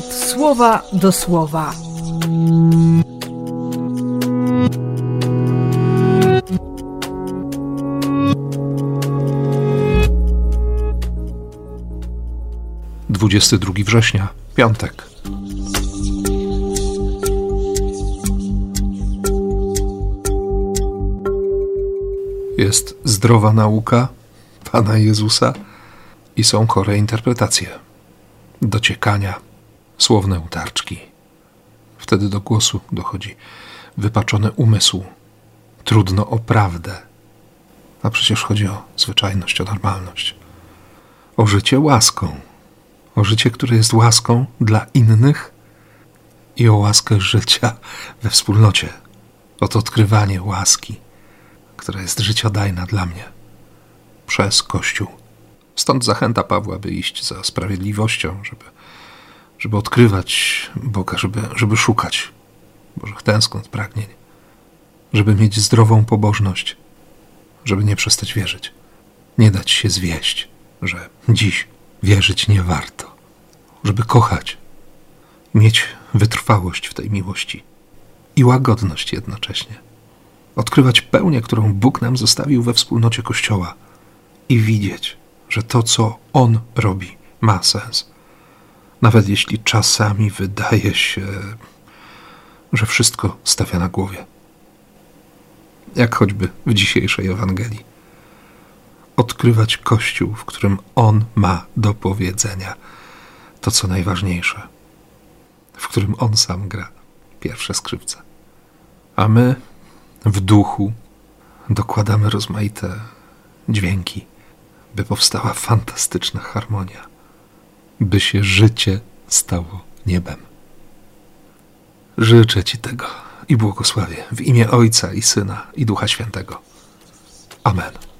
słowa do słowa. Dwudziesty drugi września, piątek. Jest zdrowa nauka Pana Jezusa i są chore interpretacje, dociekania, słowne utarczki. Wtedy do głosu dochodzi wypaczony umysł. Trudno o prawdę. A przecież chodzi o zwyczajność, o normalność. O życie łaską. O życie, które jest łaską dla innych i o łaskę życia we wspólnocie. O to odkrywanie łaski, która jest życiodajna dla mnie przez Kościół. Stąd zachęta Pawła, by iść za sprawiedliwością, żeby, żeby odkrywać Boga, żeby, żeby szukać Bożych tęsknot, pragnień, żeby mieć zdrową pobożność, żeby nie przestać wierzyć, nie dać się zwieść, że dziś wierzyć nie warto, żeby kochać, mieć wytrwałość w tej miłości i łagodność jednocześnie, odkrywać pełnię, którą Bóg nam zostawił we wspólnocie Kościoła i widzieć, że to, co On robi, ma sens. Nawet jeśli czasami wydaje się, że wszystko stawia na głowie. Jak choćby w dzisiejszej Ewangelii. Odkrywać Kościół, w którym On ma do powiedzenia to, co najważniejsze, w którym On sam gra pierwsze skrzypce. A my w duchu dokładamy rozmaite dźwięki by powstała fantastyczna harmonia, by się życie stało niebem. Życzę Ci tego i błogosławię w imię Ojca i Syna i Ducha Świętego. Amen.